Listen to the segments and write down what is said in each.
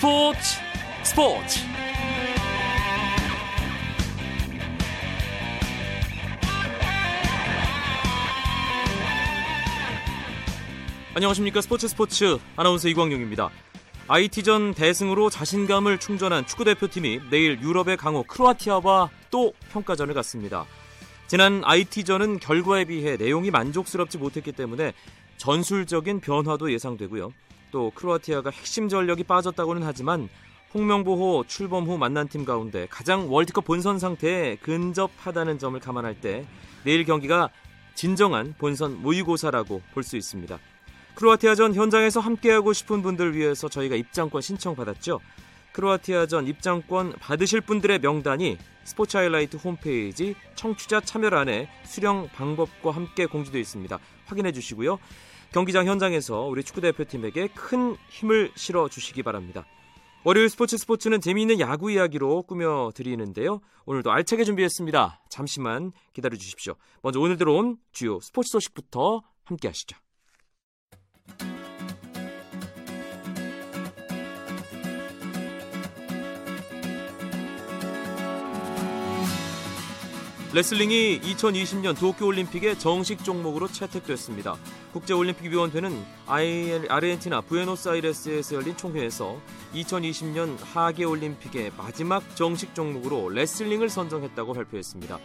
스포츠 스포츠 안녕하십니까 스포츠 스포츠 아나운서 이광용입니다. IT전 대승으로 자신감을 충전한 축구 대표팀이 내일 유럽의 강호 크로아티아와 또 평가전을 갖습니다. 지난 IT전은 결과에 비해 내용이 만족스럽지 못했기 때문에 전술적인 변화도 예상되고요. 또 크로아티아가 핵심 전력이 빠졌다고는 하지만 홍명보호 출범 후 만난 팀 가운데 가장 월드컵 본선 상태에 근접하다는 점을 감안할 때 내일 경기가 진정한 본선 모의고사라고 볼 수 있습니다. 크로아티아전 현장에서 함께하고 싶은 분들 위해서 저희가 입장권 신청받았죠. 크로아티아전 입장권 받으실 분들의 명단이 스포츠 하이라이트 홈페이지 청취자 참여란에 수령 방법과 함께 공지되어 있습니다. 확인해 주시고요. 경기장 현장에서 우리 축구대표팀에게 큰 힘을 실어 주시기 바랍니다. 월요일 스포츠 스포츠는 재미있는 야구 이야기로 꾸며 드리는데요. 오늘도 알차게 준비했습니다. 잠시만 기다려 주십시오. 먼저 오늘 들어온 주요 스포츠 소식부터 함께 하시죠. 레슬링이 2020년 도쿄올림픽의 정식 종목으로 채택됐습니다. 국제올림픽위원회는 아르헨티나 부에노스아이레스에서 열린 총회에서 2020년 하계올림픽의 마지막 정식 종목으로 레슬링을 선정했다고 발표했습니다.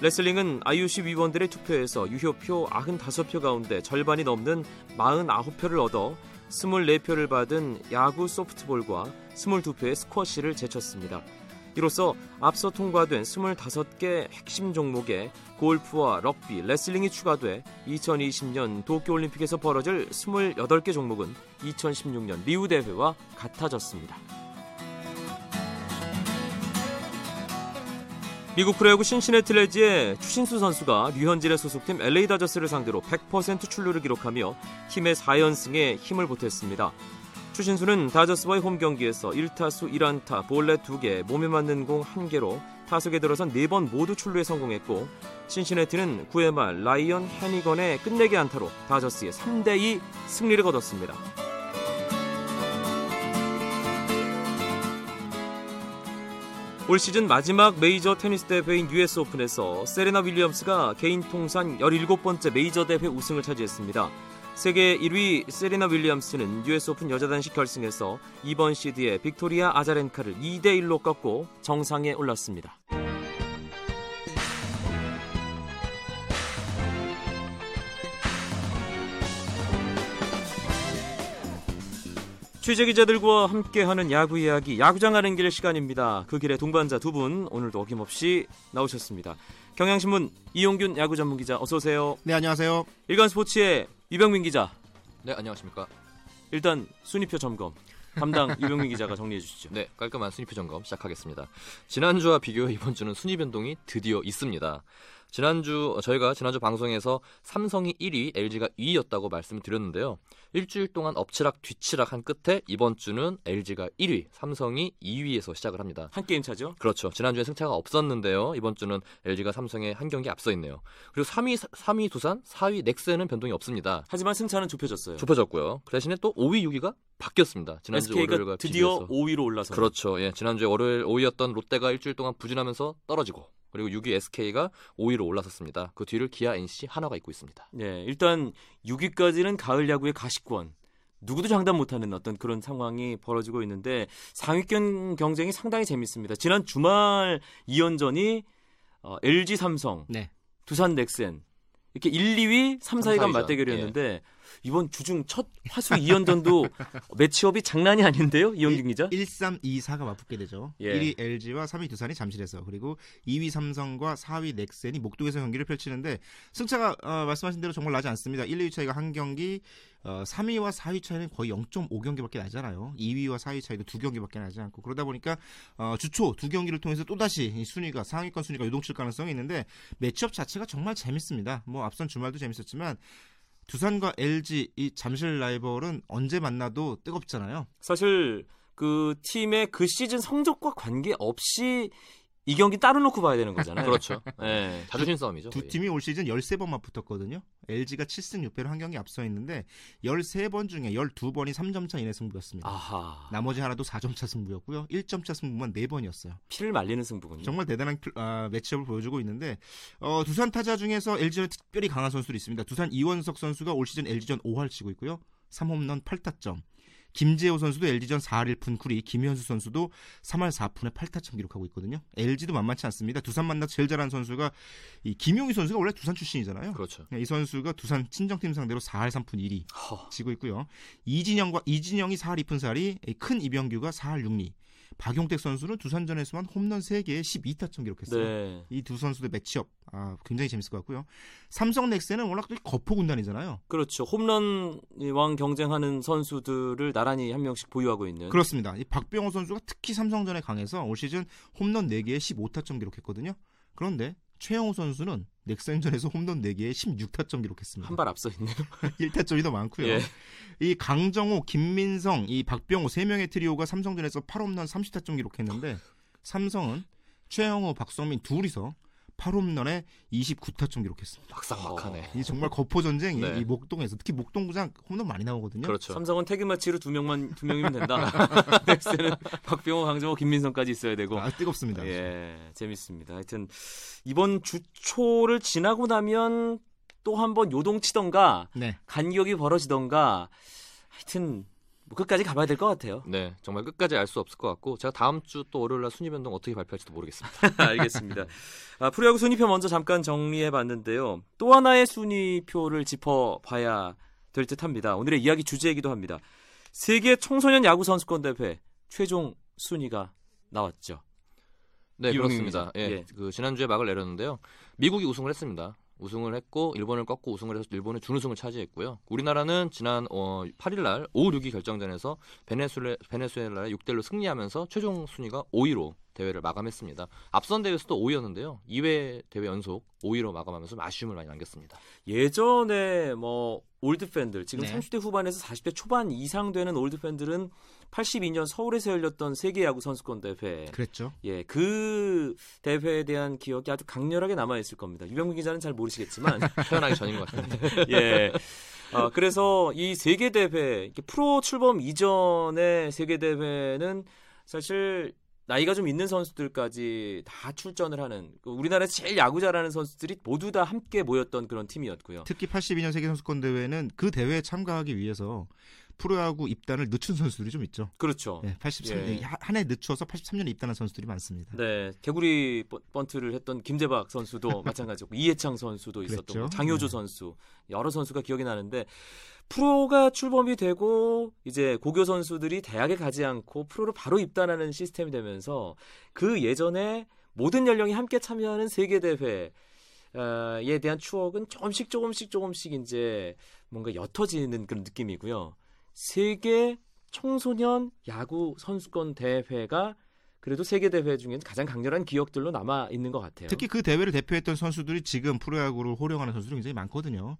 레슬링은 IOC 위원들의 투표에서 유효표 95표 가운데 절반이 넘는 49표를 얻어 24표를 받은 야구 소프트볼과 22표의 스쿼시를 제쳤습니다. 이로써 앞서 통과된 25개 핵심 종목에 골프와 럭비, 레슬링이 추가돼 2020년 도쿄올림픽에서 벌어질 28개 종목은 2016년 리우 대회와 같아졌습니다. 미국 프로야구 신시내티 레지의 추신수 선수가 류현진의 소속팀 LA 다저스를 상대로 100% 출루를 기록하며 팀의 4연승에 힘을 보탰습니다. 추신수는 다저스와의 홈 경기에서 1타수 1안타, 볼넷 2개, 몸에 맞는 공 1개로 타석에 들어선 4번 모두 출루에 성공했고 신시내티는 9회 말 라이언 해니건의 끝내기 안타로 다저스의 3대2 승리를 거뒀습니다. 올 시즌 마지막 메이저 테니스 대회인 US 오픈에서 세레나 윌리엄스가 개인 통산 17번째 메이저 대회 우승을 차지했습니다. 세계 1위 세리나 윌리엄스는 US 오픈 여자 단식 결승에서 이번 시드의 빅토리아 아자렌카를 2대 1로 꺾고 정상에 올랐습니다. 취재 기자들과 함께하는 야구 이야기, 야구장 가는 길 시간입니다. 그 길의 동반자 두 분 오늘도 어김없이 나오셨습니다. 경향신문 이용균 야구 전문 기자 어서 오세요. 네 안녕하세요. 일간 스포츠의 유병민 기자. 네, 안녕하십니까. 일단 순위표 점검 담당 유병민 기자가 정리해 주시죠. 네, 깔끔한 순위표 점검 시작하겠습니다. 지난주와 비교해 이번 주는 순위 변동이 드디어 있습니다. 지난주 저희가 지난주 방송에서 삼성이 1위, LG가 2위였다고 말씀을 드렸는데요. 일주일 동안 엎치락 뒤치락 한 끝에 이번 주는 LG가 1위, 삼성이 2위에서 시작을 합니다. 한 게임 차죠? 그렇죠. 지난주에 승차가 없었는데요. 이번 주는 LG가 삼성에 한 경기 앞서 있네요. 그리고 3위 3위 두산, 4위 넥센은 변동이 없습니다. 하지만 승차는 좁혀졌어요. 좁혀졌고요. 그 대신에 또 5위, 6위가 바뀌었습니다. 지난주 월요일과 드디어 비교해서. 5위로 올라서 그렇죠. 예, 지난주에 월요일 5위였던 롯데가 일주일 동안 부진하면서 떨어지고 그리고 6위 SK가 5위로 올라섰습니다. 그 뒤를 기아, NC, 하나가 잇고 있습니다. 네, 일단 6위까지는 가을 야구의 가시권. 누구도 장담 못하는 어떤 그런 상황이 벌어지고 있는데 상위권 경쟁이 상당히 재밌습니다. 지난 주말 2연전이 어, LG 삼성, 네. 두산 넥센 이렇게 1, 2위, 3, 4위가 맞대결이었는데 예. 이번 주중 첫 화수 2연전도 매치업이 장난이 아닌데요, 이영균 기자? 1, 3, 2, 4가 맞붙게 되죠. 예. 1위 LG와 3위 두산이 잠실에서 그리고 2위 삼성과 4위 넥센이 목동에서 경기를 펼치는데 승차가 어, 말씀하신 대로 정말 나지 않습니다. 1, 2위 차이가 한 경기, 어, 3위와 4위 차이는 거의 0.5경기밖에 나잖아요. 2위와 4위 차이도 두 경기밖에 나지 않고 그러다 보니까 어, 주초 두 경기를 통해서 또 다시 순위가 상위권 순위가 유동칠 가능성이 있는데 매치업 자체가 정말 재밌습니다. 뭐 앞선 주말도 재밌었지만 두산과 LG 이 잠실 라이벌은 언제 만나도 뜨겁잖아요. 사실 그 팀의 그 시즌 성적과 관계없이 이 경기 따로 놓고 봐야 되는 거잖아요. 그렇죠. 네, 자존심 싸움이죠. 두 팀이 올 시즌 13번만 붙었거든요. LG가 7승 6패로 한 경기 앞서 있는데 13번 중에 12번이 3점 차 이내 승부였습니다. 아하. 나머지 하나도 4점 차 승부였고요. 1점 차 승부만 4번이었어요. 피를 말리는 승부군요. 정말 대단한 아, 매치업을 보여주고 있는데 어, 두산 타자 중에서 LG는 특별히 강한 선수들이 있습니다. 두산 이원석 선수가 올 시즌 LG전 5할 치고 있고요. 3홈런 8타점. 김재호 선수도 LG전 4할 1푼 쿨이 김현수 선수도 3할 4푼에 8타점 기록하고 있거든요. LG도 만만치 않습니다. 두산 만나 제일 잘하는 선수가 이 김용희 선수가 원래 두산 출신이잖아요. 그렇죠. 이 선수가 두산 친정팀 상대로 4할 3푼 1위 지고 있고요. 이진영과 이진영이 4할 2푼 4리, 큰 이병규가 4할 6리. 박용택 선수는 두산전에서만 홈런 3개에 12타점 기록했어요. 네. 이두 선수의 매치업 아, 굉장히 재밌을 것 같고요. 삼성 넥센은 워낙 또 거포 군단이잖아요. 그렇죠. 홈런 왕 경쟁하는 선수들을 나란히 한 명씩 보유하고 있는. 그렇습니다. 이 박병호 선수가 특히 삼성전에 강해서 올 시즌 홈런 4개에 15타점 기록했거든요. 그런데 최영호 선수는 넥센전에서 홈런 4개에 16타점 기록했습니다. 한 발 앞서 있네요. 1타점이 더 많고요. 예. 이 강정호, 김민성, 이 박병호 세 명의 트리오가 삼성전에서 8홈런 30타점 기록했는데 삼성은 최영호, 박성민 둘이서 8홈런에 29타점 기록했습니다. 막상막하네. 이 정말 거포 전쟁이 네. 이 목동에서 특히 목동구장 홈런 많이 나오거든요. 그렇죠. 삼성은 태그 매치로 두 명만 두 명이면 된다. 넥센은 박병호, 강정호, 김민성까지 있어야 되고. 아, 뜨겁습니다. 예, 재밌습니다. 하여튼 이번 주초를 지나고 나면 또 한 번 요동치던가 네. 간격이 벌어지던가 하여튼 뭐 끝까지 가봐야 될 것 같아요. 네, 정말 끝까지 알 수 없을 것 같고 제가 다음 주 또 월요일 날 순위 변동 어떻게 발표할지도 모르겠습니다. 알겠습니다. 아, 프로야구 순위표 먼저 잠깐 정리해 봤는데요. 또 하나의 순위표를 짚어봐야 될 듯합니다. 오늘의 이야기 주제이기도 합니다. 세계 청소년 야구 선수권 대회 최종 순위가 나왔죠. 네, 그렇습니다. 예, 예. 그 지난주에 막을 내렸는데요. 미국이 우승을 했습니다. 우승을 했고 일본을 꺾고 우승을 해서 일본의 준우승을 차지했고요. 우리나라는 지난 어, 8일 날 5, 6위 결정전에서 베네수엘라, 베네수엘라에 6대 1로 승리하면서 최종 순위가 5위로 대회를 마감했습니다. 앞선 대회에서도 5위였는데요. 2회 대회 연속 5위로 마감하면서 좀 아쉬움을 많이 남겼습니다. 예전에 뭐 올드 팬들 지금 네. 30대 후반에서 40대 초반 이상 되는 올드 팬들은 82년 서울에서 열렸던 세계 야구 선수권 대회 그랬죠. 예, 그 대회에 대한 기억이 아주 강렬하게 남아 있을 겁니다. 유병민 기자는 잘 모르시겠지만 태어나기 전인 것 같은데. 예. 아, 그래서 이 세계 대회 프로 출범 이전의 세계 대회는 사실 나이가 좀 있는 선수들까지 다 출전을 하는 그 우리나라에서 제일 야구 잘하는 선수들이 모두 다 함께 모였던 그런 팀이었고요. 특히 82년 세계 선수권 대회는 그 대회에 참가하기 위해서 프로야구 입단을 늦춘 선수들이 좀 있죠. 그렇죠. 네, 83, 예. 한해 늦춰서 83년에 입단한 선수들이 많습니다. 네, 개구리 번- 번트를 했던 김재박 선수도 마찬가지였고 이해창 선수도 있었던 그랬죠. 거, 장효조 네. 선수 여러 선수가 기억이 나는데 프로가 출범이 되고 이제 고교 선수들이 대학에 가지 않고 프로로 바로 입단하는 시스템이 되면서 그 예전에 모든 연령이 함께 참여하는 세계 대회 에 대한 추억은 조금씩 조금씩 조금씩 이제 뭔가 옅어지는 그런 느낌이고요. 세계 청소년 야구 선수권 대회가 그래도 세계 대회 중에는 가장 강렬한 기억들로 남아 있는 것 같아요. 특히 그 대회를 대표했던 선수들이 지금 프로야구를 호령하는 선수들이 굉장히 많거든요.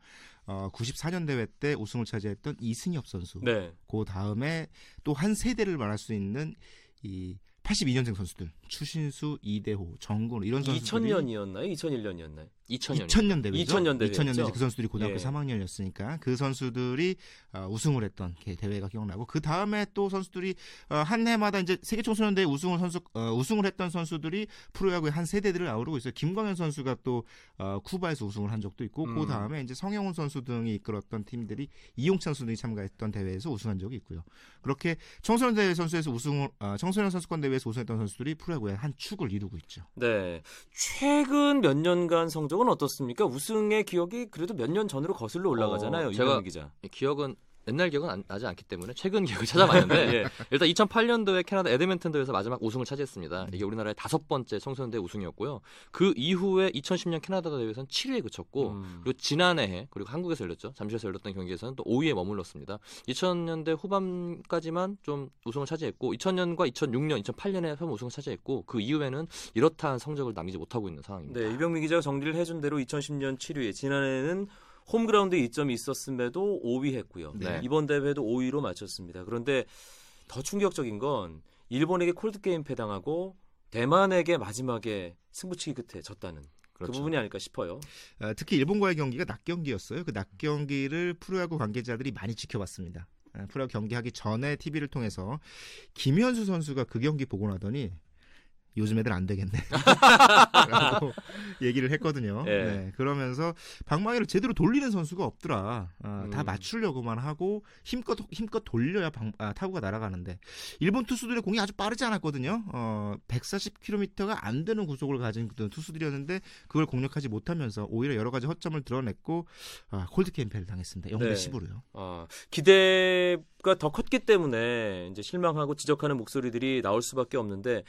어, 94년 대회 때 우승을 차지했던 이승엽 선수. 네, 그 다음에 또 한 세대를 말할 수 있는 이 82년생 선수들 추신수, 이대호, 정근 이런 선수들이 2000년이었나요? 2001년이었나요? 2000년. 2000년 대회죠. 2000년 대회였죠. 2000년 대회 그 선수들이 고등학교 예. 3학년이었으니까 그 선수들이 어, 우승을 했던 그 대회가 기억나고 그 다음에 또 선수들이 어, 한 해마다 이제 세계 청소년 대회 우승을 선수 어, 우승을 했던 선수들이 프로야구의 한 세대들을 아우르고 있어요. 김광현 선수가 또 어, 쿠바에서 우승을 한 적도 있고 음. 그 다음에 이제 성영훈 선수 등이 이끌었던 팀들이 이용찬 선수 등이 참가했던 대회에서 우승한 적이 있고요. 그렇게 청소년 대회 선수에서 우승을 어, 청소년 선수권 대회에서 우승했던 선수들이 프로 야구의 한 축을 이루고 있죠. 네. 최근 몇 년간 성적은 어떻습니까? 우승의 기억이 그래도 몇 년 전으로 거슬러 올라가잖아요. 어, 제가- 기자. 기억은 옛날 기억은 안- 나지 않기 때문에 최근 기억을 찾아봤는데 예. 일단 2008년도에 캐나다 에드먼튼 대회에서 마지막 우승을 차지했습니다. 이게 우리나라의 다섯 번째 청소년 대회 우승이었고요. 그 이후에 2010년 캐나다 대회에서는 7위에 그쳤고 음. 그리고 지난해 그리고 한국에서 열렸죠. 잠실에서 열렸던 경기에서는 또 5위에 머물렀습니다. 2000년대 후반까지만 좀 우승을 차지했고 2000년과 2006년, 2008년에 한번 우승을 차지했고 그 이후에는 이렇다한 성적을 남기지 못하고 있는 상황입니다. 네, 유병민 기자가 정리를 해준 대로 2010년 7위, 지난해는 홈그라운드 이점이 있었음에도 5위 했고요. 네. 이번 대회도 5위로 마쳤습니다. 그런데 더 충격적인 건 일본에게 콜드 게임 패당하고 대만에게 마지막에 승부치기 끝에 졌다는 그 그렇죠. 그 부분이 아닐까 싶어요. 어, 특히 일본과의 경기가 낮 경기였어요. 그 낮 경기를 프로야구 관계자들이 많이 지켜봤습니다. 어, 프로야구 경기하기 전에 TV를 통해서 김현수 선수가 그 경기 보고 나더니 요즘 애들 안 되겠네. 라고 얘기를 했거든요. 네. 네. 그러면서 방망이를 제대로 돌리는 선수가 없더라. 아, 음. 다 맞추려고만 하고 힘껏 힘껏 돌려야 방, 아, 타구가 날아가는데 일본 투수들의 공이 아주 빠르지 않았거든요. 어, 140km가 안 되는 구속을 가진 투수들이었는데 그걸 공략하지 못하면서 오히려 여러 가지 허점을 드러냈고 아, 콜드 캠페인을 당했습니다. 0대 네. 10으로요. 아, 기대가 더 컸기 때문에 이제 실망하고 지적하는 목소리들이 나올 수밖에 없는데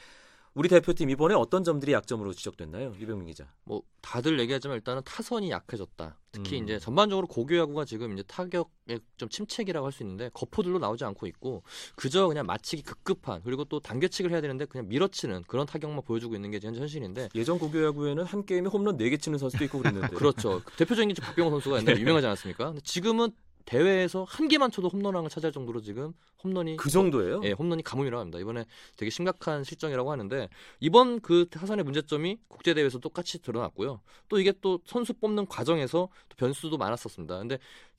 우리 대표팀 이번에 어떤 점들이 약점으로 지적됐나요? 이병민 기자. 뭐 다들 얘기하지만 일단은 타선이 약해졌다. 특히 음. 이제 전반적으로 고교 야구가 지금 이제 타격의 좀 침체기라고 할 수 있는데 거포들로 나오지 않고 있고 그저 그냥 마치기 급급한 그리고 또 단계치기를 해야 되는데 그냥 밀어치는 그런 타격만 보여주고 있는 게 현재 현실인데 예전 고교 야구에는 한 게임에 홈런 4개 치는 선수도 있고 그랬는데 그렇죠. 대표적인 게 박병호 선수가 옛날에 유명하지 않았습니까? 근데 지금은 대회에서 한 개만 쳐도 홈런왕을 차지할 정도로 지금 홈런이 그 정도예요? 예, 홈런이 가뭄이라고 합니다. 이번에 되게 심각한 실정이라고 하는데 이번 그 타선의 문제점이 국제 대회에서 똑같이 드러났고요. 또 이게 또 선수 뽑는 과정에서 또 변수도 많았었습니다. 근데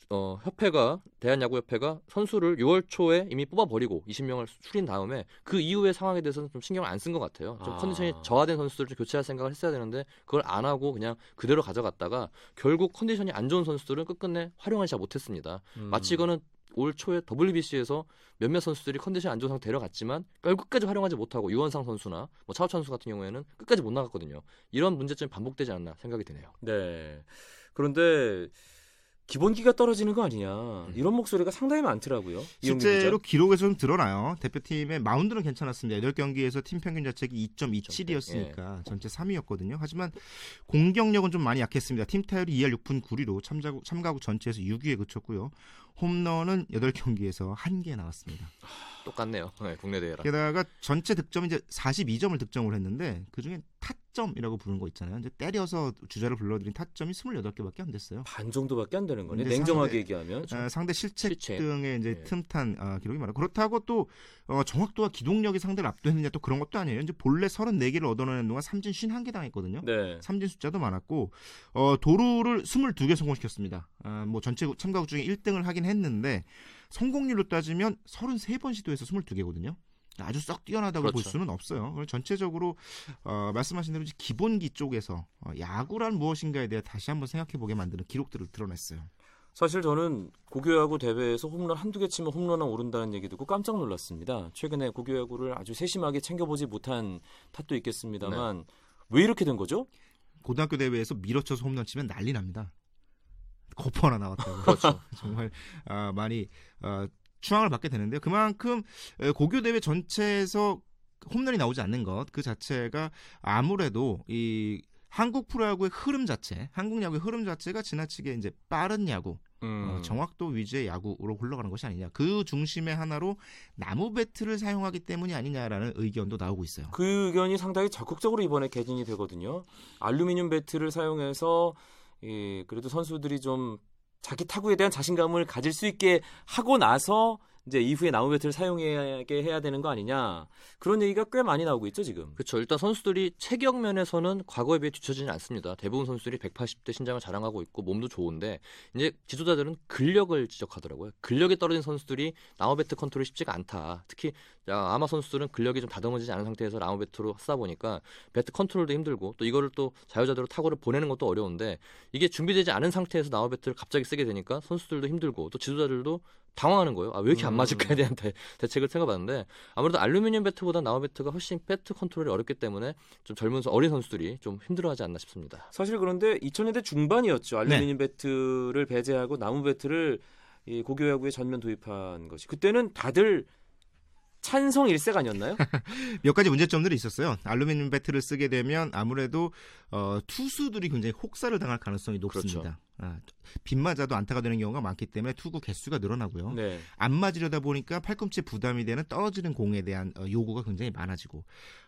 어, 협회가 대한야구협회가 선수를 6월 초에 이미 뽑아버리고 20명을 줄인 다음에 그 이후의 상황에 대해서는 좀 신경을 안 쓴 것 같아요. 좀 아. 컨디션이 저하된 선수들을 좀 교체할 생각을 했어야 되는데 그걸 안 하고 그냥 그대로 가져갔다가 결국 컨디션이 안 좋은 선수들은 끝끝내 활용하지 잘 못했습니다. 음. 마치 이거는 올 초에 WBC에서 몇몇 선수들이 컨디션 안 좋은 상태 데려갔지만 끝까지 활용하지 못하고 유원상 선수나 뭐 차우찬 선수 같은 경우에는 끝까지 못 나갔거든요. 이런 문제점이 반복되지 않나 생각이 드네요. 네. 그런데 기본기가 떨어지는 거 아니냐 이런 목소리가 상당히 많더라고요. 실제로 기록에서 좀 드러나요. 대표팀의 마운드는 괜찮았습니다. 8경기에서 팀 평균 자책이 2.27이었으니까 예. 전체 3위였거든요. 하지만 공격력은 좀 많이 약했습니다. 팀 타율이 2할 6분 9리로 참가국, 참가국 전체에서 6위에 그쳤고요. 홈런은 8경기에서 1개 나왔습니다. 똑같네요. 네, 국내 대회랑. 게다가 전체 득점이 이제 42점을 득점을 했는데 그중에 타점이라고 부르는 거 있잖아요. 이제 때려서 주자를 불러들인 타점이 28개밖에 안 됐어요. 반 정도밖에 안 되는 거네. 냉정하게 상대, 얘기하면. 어, 상대 실책, 실책, 등의 이제 네. 틈탄 어, 기록이 많아. 그렇다고 또 어, 정확도와 기동력이 상대를 압도했느냐 또 그런 것도 아니에요. 이제 본래 34개를 얻어내는 동안 삼진 51개 당했거든요. 네. 삼진 숫자도 많았고 어, 도루를 22개 성공시켰습니다. 아, 뭐 전체 참가국 중에 1등을 하긴 했는데 성공률로 따지면 33번 시도해서 22개거든요. 아주 썩 뛰어나다고 그렇죠. 볼 수는 없어요. 전체적으로 어, 말씀하신 대로 기본기 쪽에서 어, 야구란 무엇인가에 대해 다시 한번 생각해 보게 만드는 기록들을 드러냈어요. 사실 저는 고교야구 대회에서 홈런 한두 개 치면 홈런왕 오른다는 얘기 듣고 깜짝 놀랐습니다. 최근에 고교야구를 아주 세심하게 챙겨보지 못한 탓도 있겠습니다만 네. 왜 이렇게 된 거죠? 고등학교 대회에서 밀어쳐서 홈런 치면 난리 납니다. 거포 하나 나왔다고. 그렇죠. 정말 아, 많이 아, 추앙을 받게 되는데요. 그만큼 고교 대회 전체에서 홈런이 나오지 않는 것 그 자체가 아무래도 이 한국 프로야구의 흐름 자체, 한국 야구의 흐름 자체가 지나치게 이제 빠른 야구, 어, 음. 어, 정확도 위주의 야구로 흘러가는 것이 아니냐. 그 중심의 하나로 나무 배트를 사용하기 때문이 아니냐라는 의견도 나오고 있어요. 그 의견이 상당히 적극적으로 이번에 개진이 되거든요. 알루미늄 배트를 사용해서 예, 그래도 선수들이 좀 자기 타구에 대한 자신감을 가질 수 있게 하고 나서 이제 이후에 나무 배트를 사용하게 해야 되는 거 아니냐 그런 얘기가 꽤 많이 나오고 있죠 지금. 그렇죠. 일단 선수들이 체격 면에서는 과거에 비해 뒤처지는 않습니다. 대부분 선수들이 180대 신장을 자랑하고 있고 몸도 좋은데 이제 지도자들은 근력을 지적하더라고요. 근력이 떨어진 선수들이 나무 배트 컨트롤이 쉽지가 않다. 특히 아마 선수들은 근력이 좀 다듬어지지 않은 상태에서 나무 배트로 쓰다 보니까 배트 컨트롤도 힘들고 또 이거를 또 자유자재로 타구를 보내는 것도 어려운데 이게 준비되지 않은 상태에서 나무 배트를 갑자기 쓰게 되니까 선수들도 힘들고 또 지도자들도 당황하는 거예요. 아, 왜 이렇게 안 맞을까에 음. 대한 대, 대책을 생각해봤는데 아무래도 알루미늄 배트보다 나무 배트가 훨씬 배트 컨트롤이 어렵기 때문에 좀 젊은 어린 선수들이 좀 힘들어하지 않나 싶습니다. 사실 그런데 2000년대 중반이었죠. 알루미늄 네. 배트를 배제하고 나무 배트를 이 고교 야구에 전면 도입한 것이 그때는 다들 찬성 일색 아니었나요? 몇 가지 문제점들이 있었어요. 알루미늄 배트를 쓰게 되면 아무래도 어, 투수들이 굉장히 혹사를 당할 가능성이 높습니다. 그렇죠. 아, 빗 맞아도 안타가 되는 경우가 많기 때문에 투구 개수가 늘어나고요. 네. 안 맞으려다 보니까 팔꿈치에 부담이 되는 떨어지는 공에 대한 어, 요구가 굉장히 많아지고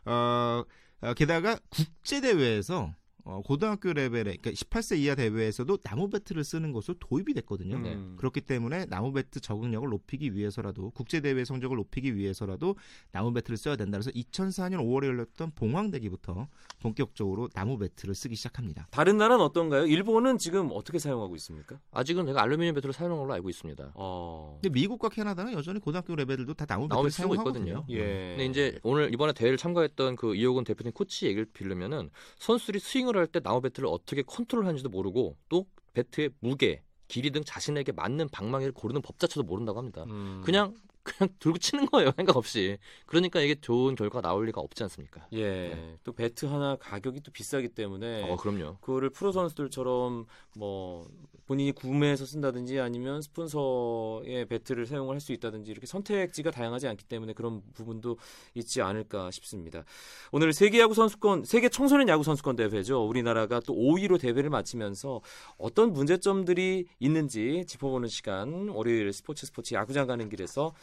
어, 어, 게다가 국제 대회에서 어, 고등학교 레벨에 그러니까 18세 이하 대회에서도 나무 배트를 쓰는 것으로 도입이 됐거든요. 네. 그렇기 때문에 나무 배트 적응력을 높이기 위해서라도 국제 대회 성적을 높이기 위해서라도 나무 배트를 써야 된다. 그래서 2004년 5월에 열렸던 봉황대기부터 본격적으로 나무 배트를 쓰기 시작합니다. 다른 나라는 어떤가요? 일본은 지금 어떻게 사용하고 있습니까? 아직은 제가 알루미늄 배트를 사용하는 걸로 알고 있습니다. 어. 근데 미국과 캐나다는 여전히 고등학교 레벨들도 다 나무 배트를 쓰고. 있거든요. 예. 근데 이제 오늘 이번에 대회를 참가했던 그 이호근 대표팀 코치 얘기를 빌리면은 선수들이 스윙을 할 때 나무 배트를 어떻게 컨트롤하는지도 모르고 또 배트의 무게, 길이 등 자신에게 맞는 방망이를 고르는 법 자체도 모른다고 합니다. 음. 그냥 그냥 들고 치는 거예요 생각 없이. 그러니까 이게 좋은 결과가 나올 리가 없지 않습니까? 예. 네. 또 배트 하나 가격이 또 비싸기 때문에 어 그럼요. 그거를 프로 선수들처럼 뭐 본인이 구매해서 쓴다든지 아니면 스폰서의 배트를 사용을 할 수 있다든지 이렇게 선택지가 다양하지 않기 때문에 그런 부분도 있지 않을까 싶습니다. 오늘 세계 야구 선수권 세계 청소년 야구 선수권 대회죠. 우리나라가 또 5위로 대회를 마치면서 어떤 문제점들이 있는지 짚어보는 시간 월요일 스포츠 스포츠 야구장 가는 길에서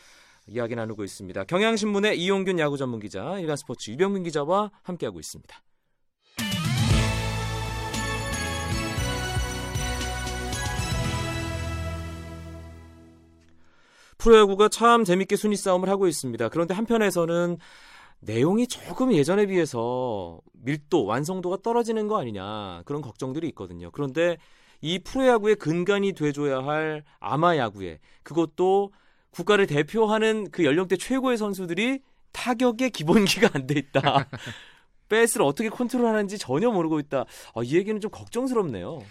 이야기 나누고 있습니다. 경향신문의 이용균 야구 전문 기자, 일간 스포츠 유병민 기자와 함께하고 있습니다. 프로야구가 참 재밌게 순위 싸움을 하고 있습니다. 그런데 한편에서는 내용이 조금 예전에 비해서 밀도, 완성도가 떨어지는 거 아니냐 그런 걱정들이 있거든요. 그런데 이 프로야구의 근간이 돼줘야 할 아마야구에 그것도 국가를 대표하는 그 연령대 최고의 선수들이 타격의 기본기가 안 돼 있다. 배스를 어떻게 컨트롤하는지 전혀 모르고 있다. 아, 이 얘기는 좀 걱정스럽네요.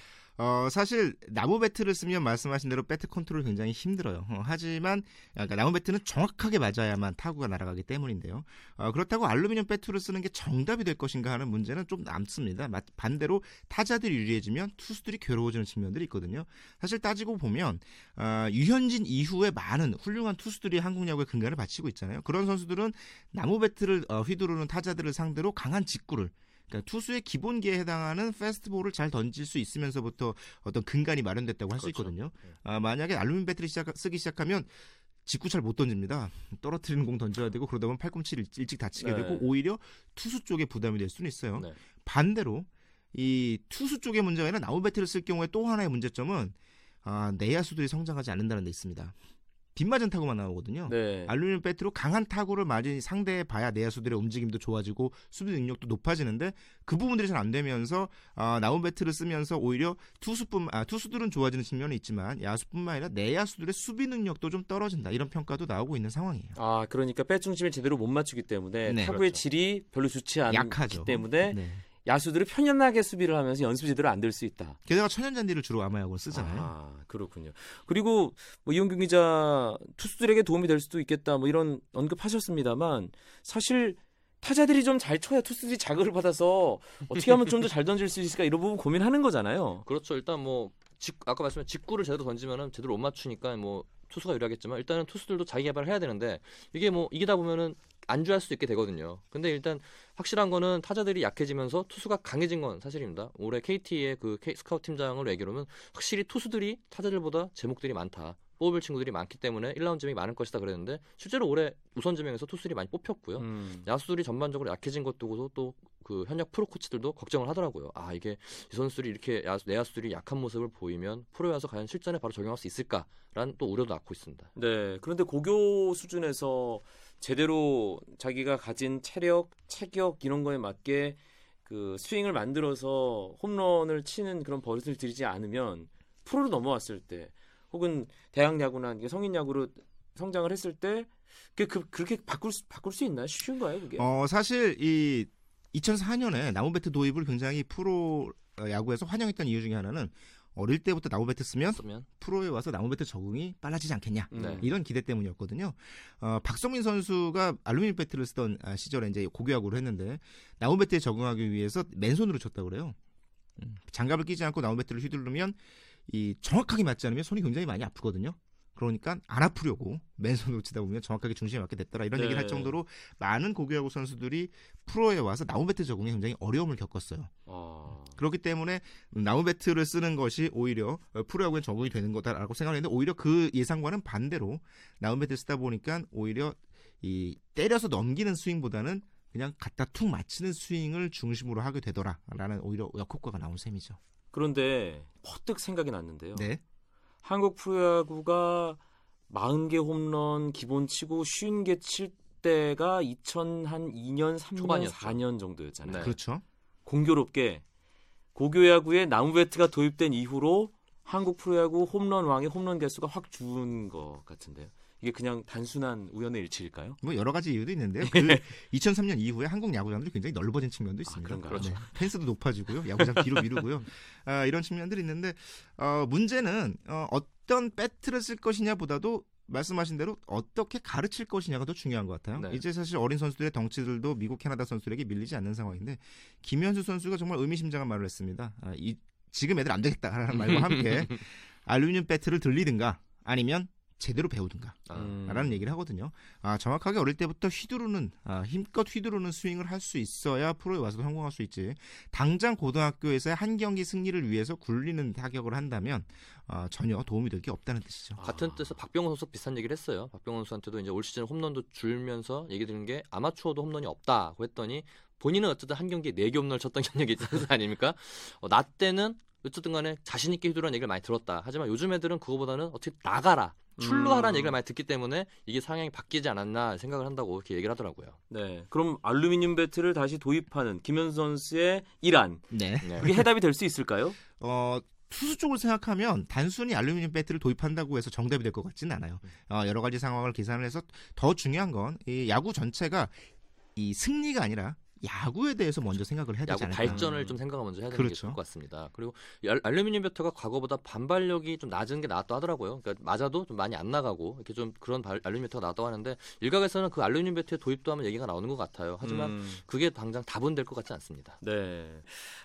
어, 사실 나무 배트를 쓰면 말씀하신 대로 배트 컨트롤 굉장히 힘들어요. 어, 하지만 그러니까 나무 배트는 정확하게 맞아야만 타구가 날아가기 때문인데요. 어, 그렇다고 알루미늄 배트를 쓰는 게 정답이 될 것인가 하는 문제는 좀 남습니다. 마- 반대로 타자들이 유리해지면 투수들이 괴로워지는 측면들이 있거든요. 사실 따지고 보면 어, 류현진 이후에 많은 훌륭한 투수들이 한국 야구의 근간을 받치고 있잖아요. 그런 선수들은 나무 배트를 어, 휘두르는 타자들을 상대로 강한 직구를 그러니까 투수의 기본기에 해당하는 페스트볼을 잘 던질 수 있으면서부터 어떤 근간이 마련됐다고 할수 그렇죠. 있거든요. 네. 아, 만약에 알루미늄 배터리 시작, 쓰기 시작하면 직구 잘 못 던집니다. 떨어뜨리는 공 던져야 되고 그러다 보면 팔꿈치를 일- 일찍 다치게 네. 되고 오히려 투수 쪽에 부담이 될 수는 있어요. 네. 반대로 이 투수 쪽의 문제가 아니라 나무 배터리를 쓸 경우에 또 하나의 문제점은 아, 내야수들이 성장하지 않는다는 데 있습니다. 빗맞은 타구만 나오거든요. 네. 알루미늄 배트로 강한 타구를 맞은 상대에 봐야 내야수들의 움직임도 좋아지고 수비 능력도 높아지는데 그 부분들이 잘 안 되면서 아, 나무 배트를 쓰면서 오히려 투수뿐 아, 투수들은 좋아지는 측면이 있지만 야수뿐만 아니라 내야수들의 수비 능력도 좀 떨어진다 이런 평가도 나오고 있는 상황이에요. 아, 그러니까 배 중심을 제대로 못 맞추기 때문에 네. 타구의 그렇죠. 질이 별로 좋지 않기 약하죠. 때문에 네. 야수들이 편연하게 수비를 하면서 연습 제대로 안 될 수 있다. 게다가 천연잔디를 주로 아마야구를 쓰잖아요. 아, 그렇군요. 그리고 뭐 이용균 기자 투수들에게 도움이 될 수도 있겠다. 뭐 이런 언급하셨습니다만 사실 타자들이 좀 잘 쳐야 투수들이 자극을 받아서 어떻게 하면 좀 더 잘 던질 수 있을까 이런 부분 고민하는 거잖아요. 그렇죠. 일단 뭐 직, 아까 말씀한 직구를 제대로 던지면은 제대로 못 맞추니까 뭐 투수가 유리하겠지만 일단은 투수들도 자기 개발을 해야 되는데 이게 뭐 이기다 보면은 안주할 수 있게 되거든요. 근데 일단 확실한 거는 타자들이 약해지면서 투수가 강해진 건 사실입니다. 올해 KT의 그 스카우트 팀장을 얘기로는 확실히 투수들이 타자들보다 제목들이 많다. 뽑을 친구들이 많기 때문에 1라운드 점이 많을 것이다 그랬는데 실제로 올해 우선 지명에서 투수들이 많이 뽑혔고요. 음. 야수들이 전반적으로 약해진 것 두고도 또 그 현역 프로 코치들도 걱정을 하더라고요. 아 이게 이 선수들이 이렇게 야수, 내야수들이 약한 모습을 보이면 프로에 와서 과연 실전에 바로 적용할 수 있을까라는 또 우려도 낳고 있습니다. 네. 그런데 고교 수준에서 제대로 자기가 가진 체력, 체격 이런 거에 맞게 그 스윙을 만들어서 홈런을 치는 그런 버릇을 들이지 않으면 프로로 넘어왔을 때 혹은 대학 야구나 성인 야구로 성장을 했을 때 그게 그, 그렇게 바꿀 수, 바꿀 수 있나요? 쉬운가요, 그게? 어, 사실 이 2004년에 나무 배트 도입을 굉장히 프로 어, 야구에서 환영했던 이유 중에 하나는 어릴 때부터 나무 배트 쓰면 쓰면 프로에 와서 나무 배트 적응이 빨라지지 않겠냐 음. 네. 이런 기대 때문이었거든요. 어, 박석민 선수가 알루미늄 배트를 쓰던 아, 시절에 이제 고교야구를 했는데 나무 배트에 적응하기 위해서 맨손으로 쳤다고 그래요. 음, 장갑을 끼지 않고 나무 배트를 휘두르면 이 정확하게 맞지 않으면 손이 굉장히 많이 아프거든요. 그러니까 안 아프려고 맨손으로 치다 보면 정확하게 중심에 맞게 됐더라 이런 네. 얘기를 할 정도로 많은 고교야구 선수들이 프로에 와서 나무 배트 적응에 굉장히 어려움을 겪었어요. 아, 그렇기 때문에 나무 배트를 쓰는 것이 오히려 어, 프로야구에 적응이 되는 거다라고 생각했는데 오히려 그 예상과는 반대로 나무 배트를 쓰다 보니까 오히려 이 때려서 넘기는 스윙보다는 그냥 갖다 툭 맞히는 스윙을 중심으로 하게 되더라라는 오히려 역효과가 나온 셈이죠. 그런데 퍼뜩 생각이 났는데요. 네. 한국 프로야구가 40개 홈런 기본 치고 50개 칠 때가 2002년, 3년, 초반이었죠. 4년 정도였잖아요. 네. 그렇죠. 공교롭게 고교야구에 나무 배트가 도입된 이후로 한국 프로야구 홈런 왕의 홈런 개수가 확 줄은 것 같은데요. 이게 그냥 단순한 우연의 일치일까요? 뭐 여러 가지 이유도 있는데요. 그 2003년 이후에 한국 야구장들이 굉장히 넓어진 측면도 있습니다. 아, 그렇죠. 네. 펜스도 높아지고요. 야구장 뒤로 미루고요. 아, 이런 측면들이 있는데 어, 문제는 어, 어떤 배트를 쓸 것이냐보다도 말씀하신 대로 어떻게 가르칠 것이냐가 더 중요한 것 같아요. 네. 이제 사실 어린 선수들의 덩치들도 미국, 캐나다 선수들에게 밀리지 않는 상황인데 김현수 선수가 정말 의미심장한 말을 했습니다. 아, 이, 지금 애들 안 되겠다라는 말과 함께 알루미늄 배트를 들리든가 아니면 제대로 배우든가 아. 라는 얘기를 하거든요. 아, 정확하게 어릴 때부터 휘두르는 아, 힘껏 휘두르는 스윙을 할 수 있어야 프로에 와서 성공할 수 있지. 당장 고등학교에서 한 경기 승리를 위해서 굴리는 타격을 한다면 아, 전혀 도움이 될 게 없다는 뜻이죠. 같은 뜻에서 박병호 선수 비슷한 얘기를 했어요. 박병호 선수한테도 이제 올 시즌 홈런도 줄면서 얘기 드는 게 아마추어도 홈런이 없다고 했더니 본인은 어쨌든 한 경기에 4개 홈런을 쳤던 경력이 있는 아닙니까? 어, 나 때는 어쨌든 간에 자신 있게 휘두르는 얘기를 많이 들었다. 하지만 요즘 애들은 그거보다는 어떻게 나가라. 출루하라는 음. 얘기를 많이 듣기 때문에 이게 상향이 바뀌지 않았나 생각을 한다고 이렇게 얘기를 하더라고요. 네. 그럼 알루미늄 배트를 다시 도입하는 김현수 선수의 일안. 네. 네. 그게 해답이 될 수 있을까요? 어, 투수 쪽을 생각하면 단순히 알루미늄 배트를 도입한다고 해서 정답이 될 것 같지는 않아요. 어, 여러 가지 상황을 계산을 해서 더 중요한 건 이 야구 전체가 이 승리가 아니라 야구에 대해서 먼저 생각을 해야 되지 않을까. 발전을 좀 생각을 먼저 해야 되는 그렇죠. 게 좋을 것 같습니다. 그리고 알루미늄 배터가 과거보다 반발력이 좀 낮은 게 나왔다 하더라고요. 그러니까 맞아도 좀 많이 안 나가고 이렇게 좀 그런 발, 알루미늄 배터가 나왔다고 하는데 일각에서는 그 알루미늄 배터의 도입도 하면 얘기가 나오는 것 같아요. 하지만 음. 그게 당장 답은 될 것 같지 않습니다. 네.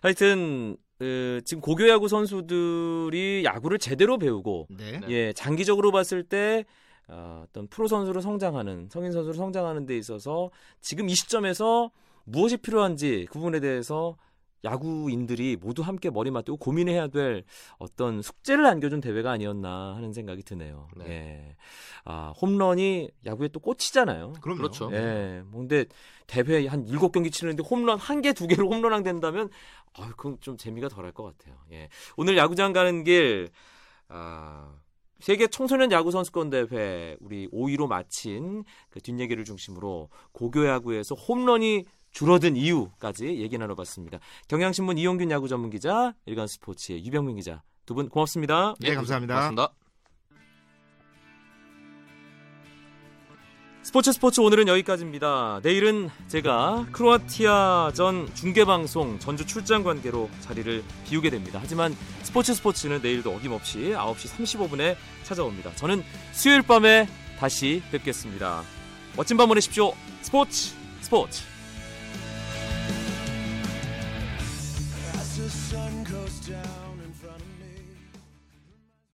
하여튼 그, 지금 고교 야구 선수들이 야구를 제대로 배우고 네. 예 장기적으로 봤을 때 어, 어떤 프로 선수로 성장하는 성인 선수로 성장하는 데 있어서 지금 이 시점에서 무엇이 필요한지 그 부분에 대해서 야구인들이 모두 함께 머리 맞대고 고민해야 될 어떤 숙제를 안겨준 대회가 아니었나 하는 생각이 드네요. 네. 예. 아, 홈런이 야구에 또 꽂히잖아요. 그럼 그렇죠. 예. 뭐 근데 대회 한 일곱 경기 치는데 홈런 한 개, 두 개로 홈런왕 된다면 아, 그럼 좀 재미가 덜할 것 같아요. 예. 오늘 야구장 가는 길 아, 세계 청소년 야구 선수권 대회 우리 5위로 마친 그 뒷얘기를 중심으로 고교 야구에서 홈런이 줄어든 이유까지 얘기 나눠봤습니다. 경향신문 이용균 야구 전문 기자, 일간 스포츠의 유병민 기자 두 분 고맙습니다. 네, 감사합니다. 고맙습니다. 스포츠 스포츠 오늘은 여기까지입니다. 내일은 제가 크로아티아 전 중계방송 전주 출장 관계로 자리를 비우게 됩니다. 하지만 스포츠 스포츠는 내일도 어김없이 9시 35분에 찾아옵니다. 저는 수요일 밤에 다시 뵙겠습니다. 멋진 밤 보내십시오. 스포츠 스포츠